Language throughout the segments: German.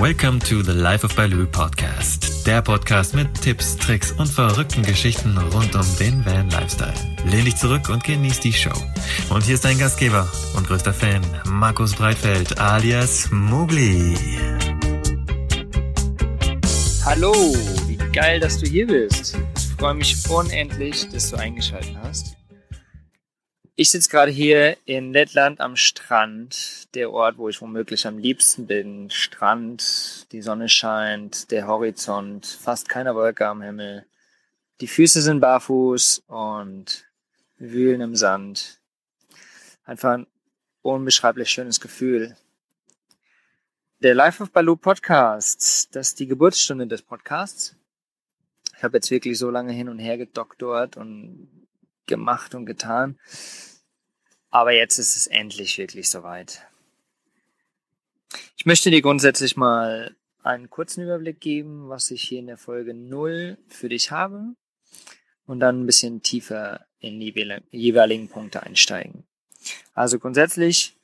Welcome to the Life of Baloo Podcast. Der Podcast mit Tipps, Tricks und verrückten Geschichten rund um den Van Lifestyle. Lehn dich zurück und genieß die Show. Und hier ist dein Gastgeber und größter Fan, Markus Breitfeld alias Mugli. Hallo, wie geil, dass du hier bist. Ich freue mich unendlich, dass du eingeschaltet hast. Ich sitze gerade hier in Lettland am Strand, der Ort, wo ich womöglich am liebsten bin. Strand, die Sonne scheint, der Horizont, fast keine Wolke am Himmel. Die Füße sind barfuß und wühlen im Sand. Einfach ein unbeschreiblich schönes Gefühl. Der Life of Baloo Podcast, das ist die Geburtsstunde des Podcasts. Ich habe jetzt wirklich so lange hin und her gedoktort und gemacht und getan. Aber jetzt ist es endlich wirklich soweit. Ich möchte dir grundsätzlich mal einen kurzen Überblick geben, was ich hier in der Folge 0 für dich habe und dann ein bisschen tiefer in die jeweiligen Punkte einsteigen. Also grundsätzlich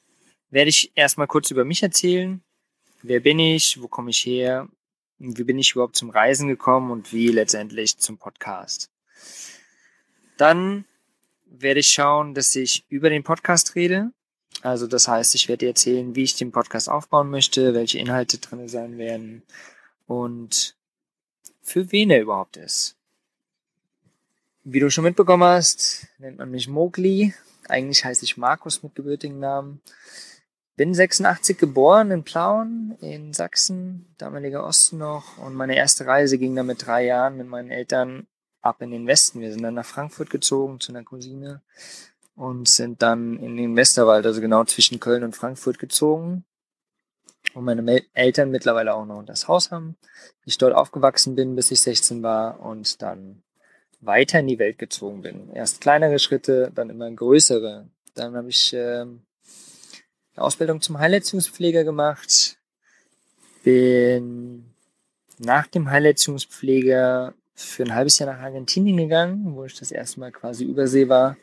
werde ich erstmal kurz über mich erzählen. Wer bin ich? Wo komme ich her? Wie bin ich überhaupt zum Reisen gekommen und wie letztendlich zum Podcast? Dann werde ich schauen, dass ich über den Podcast rede. Also das heißt, ich werde dir erzählen, wie ich den Podcast aufbauen möchte, welche Inhalte drin sein werden und für wen er überhaupt ist. Wie du schon mitbekommen hast, nennt man mich Mogli. Eigentlich heiße ich Markus mit gebürtigen Namen. Bin 86 geboren in Plauen in Sachsen, damaliger Osten noch. Und meine erste Reise ging dann mit drei Jahren mit meinen Eltern ab in den Westen. Wir sind dann nach Frankfurt gezogen zu einer Cousine und sind dann in den Westerwald, also genau zwischen Köln und Frankfurt gezogen. Und meine Eltern mittlerweile auch noch das Haus haben. Ich dort aufgewachsen bin, bis ich 16 war und dann weiter in die Welt gezogen bin. Erst kleinere Schritte, dann immer größere. Dann habe ich äh, eine Ausbildung zum Heilleistungspfleger gemacht. Bin nach dem Heilleistungspfleger für ein halbes Jahr nach Argentinien gegangen, wo ich das erste Mal quasi übersee war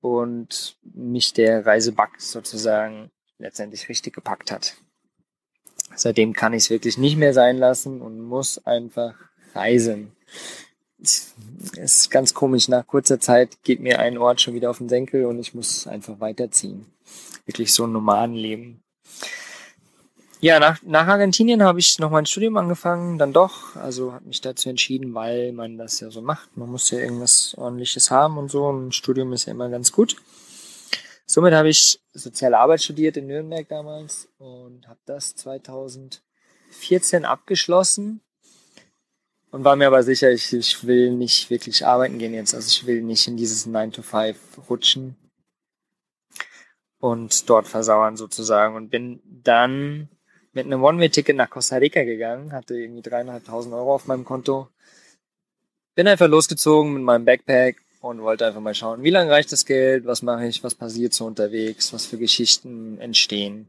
und mich der Reisebug sozusagen letztendlich richtig gepackt hat. Seitdem kann ich es wirklich nicht mehr sein lassen und muss einfach reisen. Es ist ganz komisch, nach kurzer Zeit geht mir ein Ort schon wieder auf den Senkel und ich muss einfach weiterziehen. Wirklich so ein Nomadenleben. Ja, nach, nach Argentinien habe ich noch mein Studium angefangen, dann doch. Also habe mich dazu entschieden, weil man das ja so macht. Man muss ja irgendwas ordentliches haben und so. Ein Studium ist ja immer ganz gut. Somit habe ich soziale Arbeit studiert in Nürnberg damals und habe das 2014 abgeschlossen und war mir aber sicher, ich, ich will nicht wirklich arbeiten gehen jetzt. Also ich will nicht in dieses 9 to 5 rutschen und dort versauern sozusagen und bin dann mit einem One-Way-Ticket nach Costa Rica gegangen, hatte irgendwie dreieinhalbtausend Euro auf meinem Konto. Bin einfach losgezogen mit meinem Backpack und wollte einfach mal schauen, wie lange reicht das Geld, was mache ich, was passiert so unterwegs, was für Geschichten entstehen.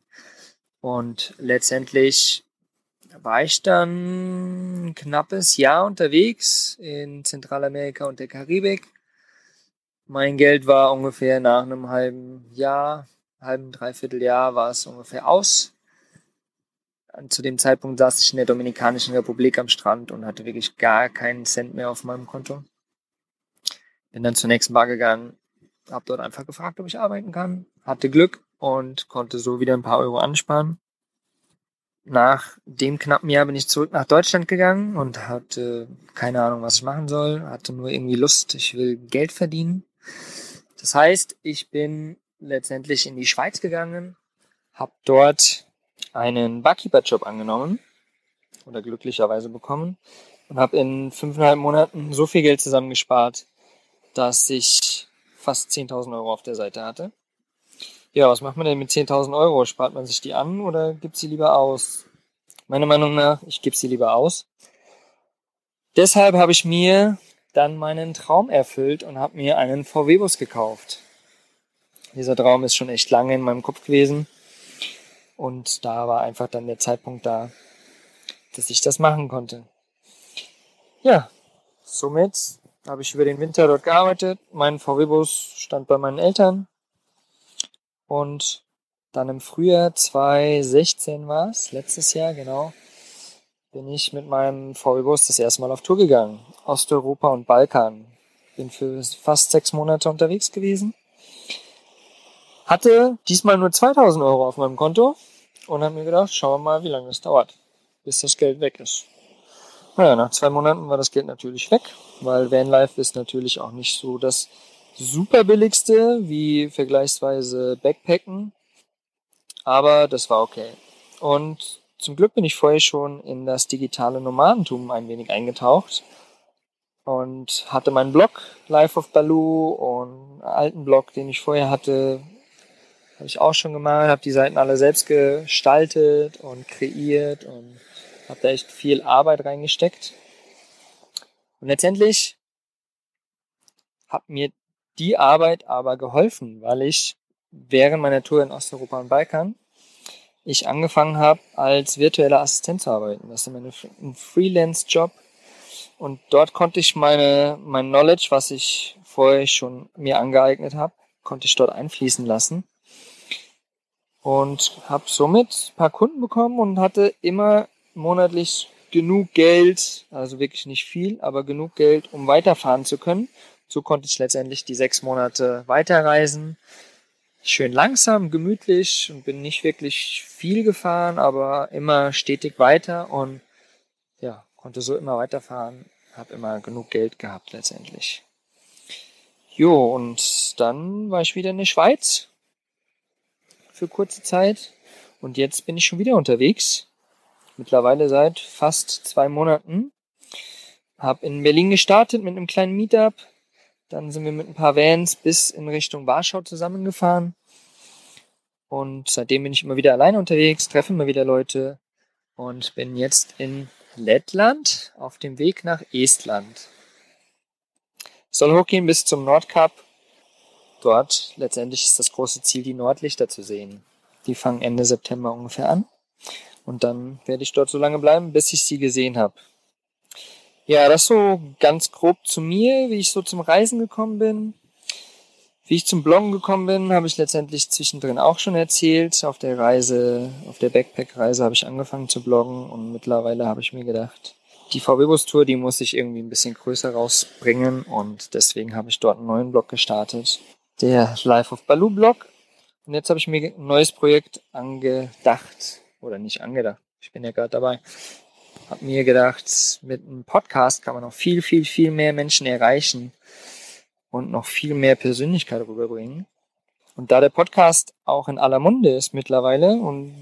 Und letztendlich war ich dann ein knappes Jahr unterwegs in Zentralamerika und der Karibik. Mein Geld war ungefähr nach einem halben Jahr, halben, dreiviertel Jahr war es ungefähr aus zu dem Zeitpunkt saß ich in der Dominikanischen Republik am Strand und hatte wirklich gar keinen Cent mehr auf meinem Konto. Bin dann zur nächsten Bar gegangen, habe dort einfach gefragt, ob ich arbeiten kann, hatte Glück und konnte so wieder ein paar Euro ansparen. Nach dem knappen Jahr bin ich zurück nach Deutschland gegangen und hatte keine Ahnung, was ich machen soll, hatte nur irgendwie Lust, ich will Geld verdienen. Das heißt, ich bin letztendlich in die Schweiz gegangen, habe dort einen Barkeeper-Job angenommen oder glücklicherweise bekommen und habe in fünfeinhalb Monaten so viel Geld zusammengespart, dass ich fast 10.000 Euro auf der Seite hatte. Ja, was macht man denn mit 10.000 Euro? Spart man sich die an oder gibt sie lieber aus? Meiner Meinung nach, ich gebe sie lieber aus. Deshalb habe ich mir dann meinen Traum erfüllt und habe mir einen VW-Bus gekauft. Dieser Traum ist schon echt lange in meinem Kopf gewesen. Und da war einfach dann der Zeitpunkt da, dass ich das machen konnte. Ja, somit habe ich über den Winter dort gearbeitet. Mein VW-Bus stand bei meinen Eltern. Und dann im Frühjahr 2016 war es, letztes Jahr genau, bin ich mit meinem VW-Bus das erste Mal auf Tour gegangen. Osteuropa und Balkan. Bin für fast sechs Monate unterwegs gewesen. Hatte diesmal nur 2000 Euro auf meinem Konto und habe mir gedacht, schauen wir mal, wie lange das dauert, bis das Geld weg ist. Naja, nach zwei Monaten war das Geld natürlich weg, weil Vanlife ist natürlich auch nicht so das super billigste wie vergleichsweise Backpacken. Aber das war okay. Und zum Glück bin ich vorher schon in das digitale Nomadentum ein wenig eingetaucht und hatte meinen Blog Life of Baloo und einen alten Blog, den ich vorher hatte, habe ich auch schon gemacht, habe die Seiten alle selbst gestaltet und kreiert und habe da echt viel Arbeit reingesteckt. Und letztendlich hat mir die Arbeit aber geholfen, weil ich während meiner Tour in Osteuropa und Balkan ich angefangen habe, als virtueller Assistent zu arbeiten. Das ist ein Freelance-Job. Und dort konnte ich meine, mein Knowledge, was ich vorher schon mir angeeignet habe, konnte ich dort einfließen lassen. Und habe somit ein paar Kunden bekommen und hatte immer monatlich genug Geld, also wirklich nicht viel, aber genug Geld, um weiterfahren zu können. So konnte ich letztendlich die sechs Monate weiterreisen. Schön langsam, gemütlich und bin nicht wirklich viel gefahren, aber immer stetig weiter und ja, konnte so immer weiterfahren, habe immer genug Geld gehabt letztendlich. Jo, und dann war ich wieder in der Schweiz für kurze Zeit und jetzt bin ich schon wieder unterwegs mittlerweile seit fast zwei Monaten. Hab in Berlin gestartet mit einem kleinen Meetup. Dann sind wir mit ein paar Vans bis in Richtung Warschau zusammengefahren. Und seitdem bin ich immer wieder alleine unterwegs, treffe immer wieder Leute und bin jetzt in Lettland auf dem Weg nach Estland. Soll hochgehen bis zum Nordkap. Dort letztendlich ist das große Ziel, die Nordlichter zu sehen. Die fangen Ende September ungefähr an. Und dann werde ich dort so lange bleiben, bis ich sie gesehen habe. Ja, das so ganz grob zu mir, wie ich so zum Reisen gekommen bin. Wie ich zum Bloggen gekommen bin, habe ich letztendlich zwischendrin auch schon erzählt. Auf der Reise, auf der Backpack-Reise habe ich angefangen zu bloggen und mittlerweile habe ich mir gedacht, die VW-Bus-Tour, die muss ich irgendwie ein bisschen größer rausbringen und deswegen habe ich dort einen neuen Blog gestartet. Der Life of Baloo Blog. Und jetzt habe ich mir ein neues Projekt angedacht oder nicht angedacht. Ich bin ja gerade dabei. Hab mir gedacht, mit einem Podcast kann man noch viel, viel, viel mehr Menschen erreichen und noch viel mehr Persönlichkeit rüberbringen. Und da der Podcast auch in aller Munde ist mittlerweile und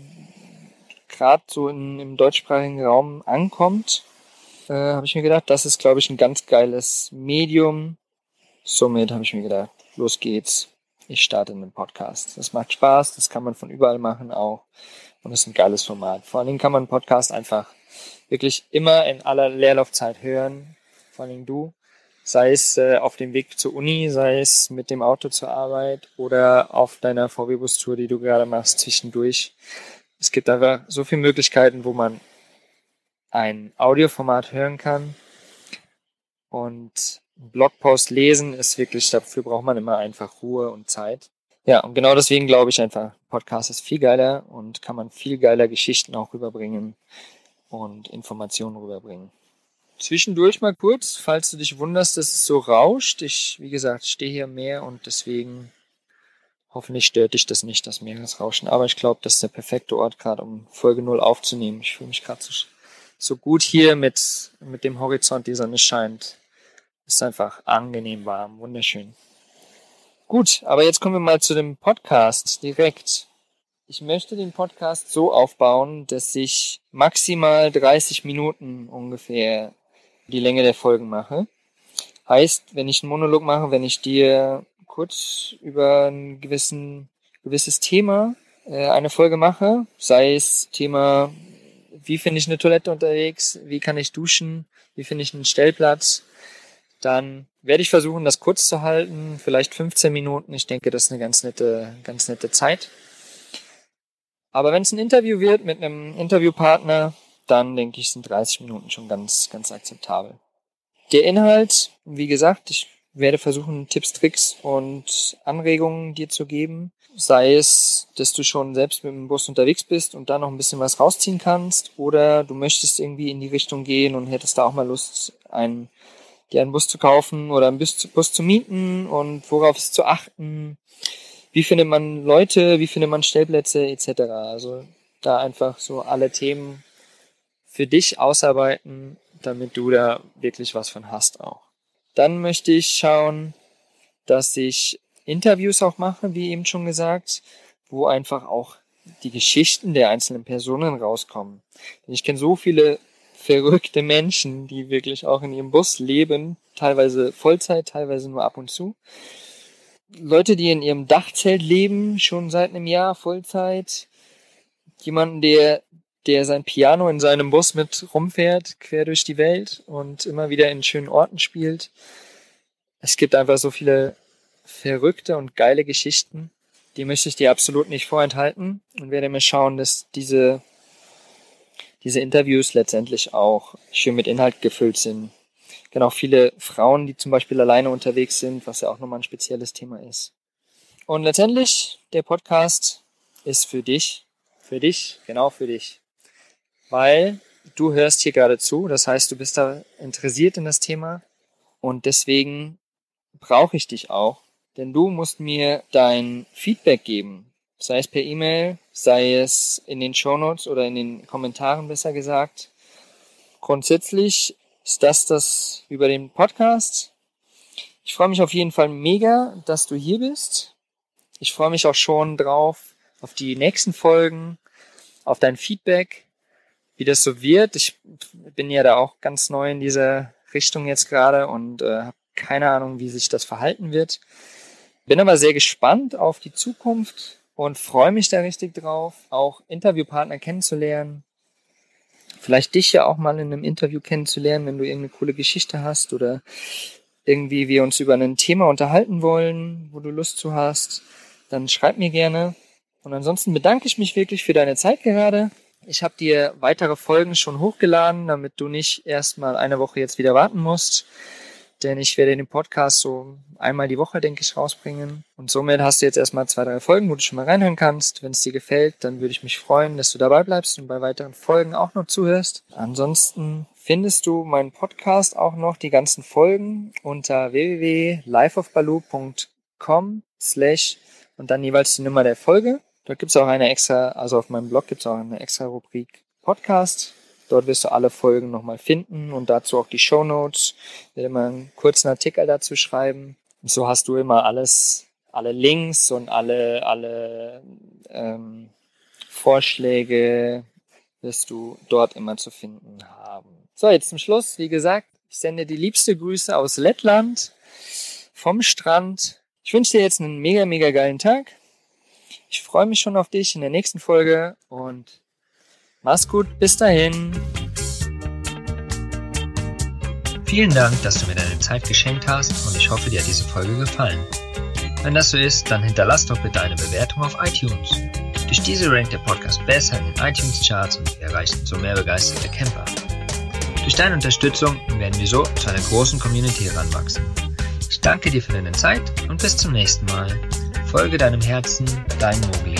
gerade so in, im deutschsprachigen Raum ankommt, äh, habe ich mir gedacht, das ist, glaube ich, ein ganz geiles Medium. Somit habe ich mir gedacht, los geht's. Ich starte einen Podcast. Das macht Spaß, das kann man von überall machen auch. Und es ist ein geiles Format. Vor allen Dingen kann man einen Podcast einfach wirklich immer in aller Leerlaufzeit hören. Vor allen Dingen du. Sei es äh, auf dem Weg zur Uni, sei es mit dem Auto zur Arbeit oder auf deiner VW-Bus-Tour, die du gerade machst, zwischendurch. Es gibt einfach so viele Möglichkeiten, wo man ein Audioformat hören kann. Und Blogpost lesen ist wirklich, dafür braucht man immer einfach Ruhe und Zeit. Ja, und genau deswegen glaube ich einfach, Podcast ist viel geiler und kann man viel geiler Geschichten auch rüberbringen und Informationen rüberbringen. Zwischendurch mal kurz, falls du dich wunderst, dass es so rauscht. Ich, wie gesagt, stehe hier mehr und deswegen hoffentlich stört dich das nicht, das Meeresrauschen. Aber ich glaube, das ist der perfekte Ort gerade, um Folge 0 aufzunehmen. Ich fühle mich gerade so, so gut hier mit, mit dem Horizont, die Sonne scheint. Ist einfach angenehm warm, wunderschön. Gut, aber jetzt kommen wir mal zu dem Podcast direkt. Ich möchte den Podcast so aufbauen, dass ich maximal 30 Minuten ungefähr die Länge der Folgen mache. Heißt, wenn ich einen Monolog mache, wenn ich dir kurz über ein gewissen, gewisses Thema äh, eine Folge mache, sei es Thema, wie finde ich eine Toilette unterwegs, wie kann ich duschen, wie finde ich einen Stellplatz, dann werde ich versuchen, das kurz zu halten, vielleicht 15 Minuten. Ich denke, das ist eine ganz nette, ganz nette Zeit. Aber wenn es ein Interview wird mit einem Interviewpartner, dann denke ich, sind 30 Minuten schon ganz, ganz akzeptabel. Der Inhalt, wie gesagt, ich werde versuchen, Tipps, Tricks und Anregungen dir zu geben. Sei es, dass du schon selbst mit dem Bus unterwegs bist und da noch ein bisschen was rausziehen kannst, oder du möchtest irgendwie in die Richtung gehen und hättest da auch mal Lust, einen, dir einen Bus zu kaufen oder einen Bus zu, Bus zu mieten und worauf ist zu achten, wie findet man Leute, wie findet man Stellplätze etc. Also da einfach so alle Themen für dich ausarbeiten, damit du da wirklich was von hast auch. Dann möchte ich schauen, dass ich Interviews auch mache, wie eben schon gesagt, wo einfach auch die Geschichten der einzelnen Personen rauskommen. Ich kenne so viele verrückte Menschen, die wirklich auch in ihrem Bus leben, teilweise Vollzeit, teilweise nur ab und zu. Leute, die in ihrem Dachzelt leben, schon seit einem Jahr Vollzeit. Jemanden, der, der sein Piano in seinem Bus mit rumfährt, quer durch die Welt und immer wieder in schönen Orten spielt. Es gibt einfach so viele verrückte und geile Geschichten. Die möchte ich dir absolut nicht vorenthalten und werde mir schauen, dass diese, diese Interviews letztendlich auch schön mit Inhalt gefüllt sind. Genau, viele Frauen, die zum Beispiel alleine unterwegs sind, was ja auch nochmal ein spezielles Thema ist. Und letztendlich, der Podcast ist für dich, für dich, genau für dich. Weil du hörst hier gerade zu, das heißt, du bist da interessiert in das Thema und deswegen brauche ich dich auch, denn du musst mir dein Feedback geben, sei es per E-Mail, sei es in den Shownotes oder in den Kommentaren besser gesagt. Grundsätzlich ist das das über den Podcast. Ich freue mich auf jeden Fall mega, dass du hier bist. Ich freue mich auch schon drauf auf die nächsten Folgen, auf dein Feedback, wie das so wird. Ich bin ja da auch ganz neu in dieser Richtung jetzt gerade und äh, habe keine Ahnung, wie sich das verhalten wird. Bin aber sehr gespannt auf die Zukunft und freue mich da richtig drauf, auch Interviewpartner kennenzulernen. Vielleicht dich ja auch mal in einem Interview kennenzulernen, wenn du irgendeine coole Geschichte hast oder irgendwie wir uns über ein Thema unterhalten wollen, wo du Lust zu hast, dann schreib mir gerne. Und ansonsten bedanke ich mich wirklich für deine Zeit gerade. Ich habe dir weitere Folgen schon hochgeladen, damit du nicht erstmal eine Woche jetzt wieder warten musst denn ich werde den Podcast so einmal die Woche, denke ich, rausbringen. Und somit hast du jetzt erstmal zwei, drei Folgen, wo du schon mal reinhören kannst. Wenn es dir gefällt, dann würde ich mich freuen, dass du dabei bleibst und bei weiteren Folgen auch noch zuhörst. Ansonsten findest du meinen Podcast auch noch, die ganzen Folgen, unter www.lifeofbaloo.com slash und dann jeweils die Nummer der Folge. Dort gibt es auch eine extra, also auf meinem Blog gibt es auch eine extra Rubrik Podcast Dort wirst du alle Folgen nochmal finden und dazu auch die Show Notes. Ich werde immer einen kurzen Artikel dazu schreiben. Und so hast du immer alles, alle Links und alle, alle ähm, Vorschläge wirst du dort immer zu finden haben. So, jetzt zum Schluss, wie gesagt, ich sende die liebste Grüße aus Lettland vom Strand. Ich wünsche dir jetzt einen mega, mega geilen Tag. Ich freue mich schon auf dich in der nächsten Folge und Mach's gut, bis dahin. Vielen Dank, dass du mir deine Zeit geschenkt hast und ich hoffe, dir hat diese Folge gefallen. Wenn das so ist, dann hinterlass doch bitte eine Bewertung auf iTunes. Durch diese rankt der Podcast besser in den iTunes-Charts und wir erreichen so mehr begeisterte Camper. Durch deine Unterstützung werden wir so zu einer großen Community heranwachsen. Ich danke dir für deine Zeit und bis zum nächsten Mal. Folge deinem Herzen, dein Mogli.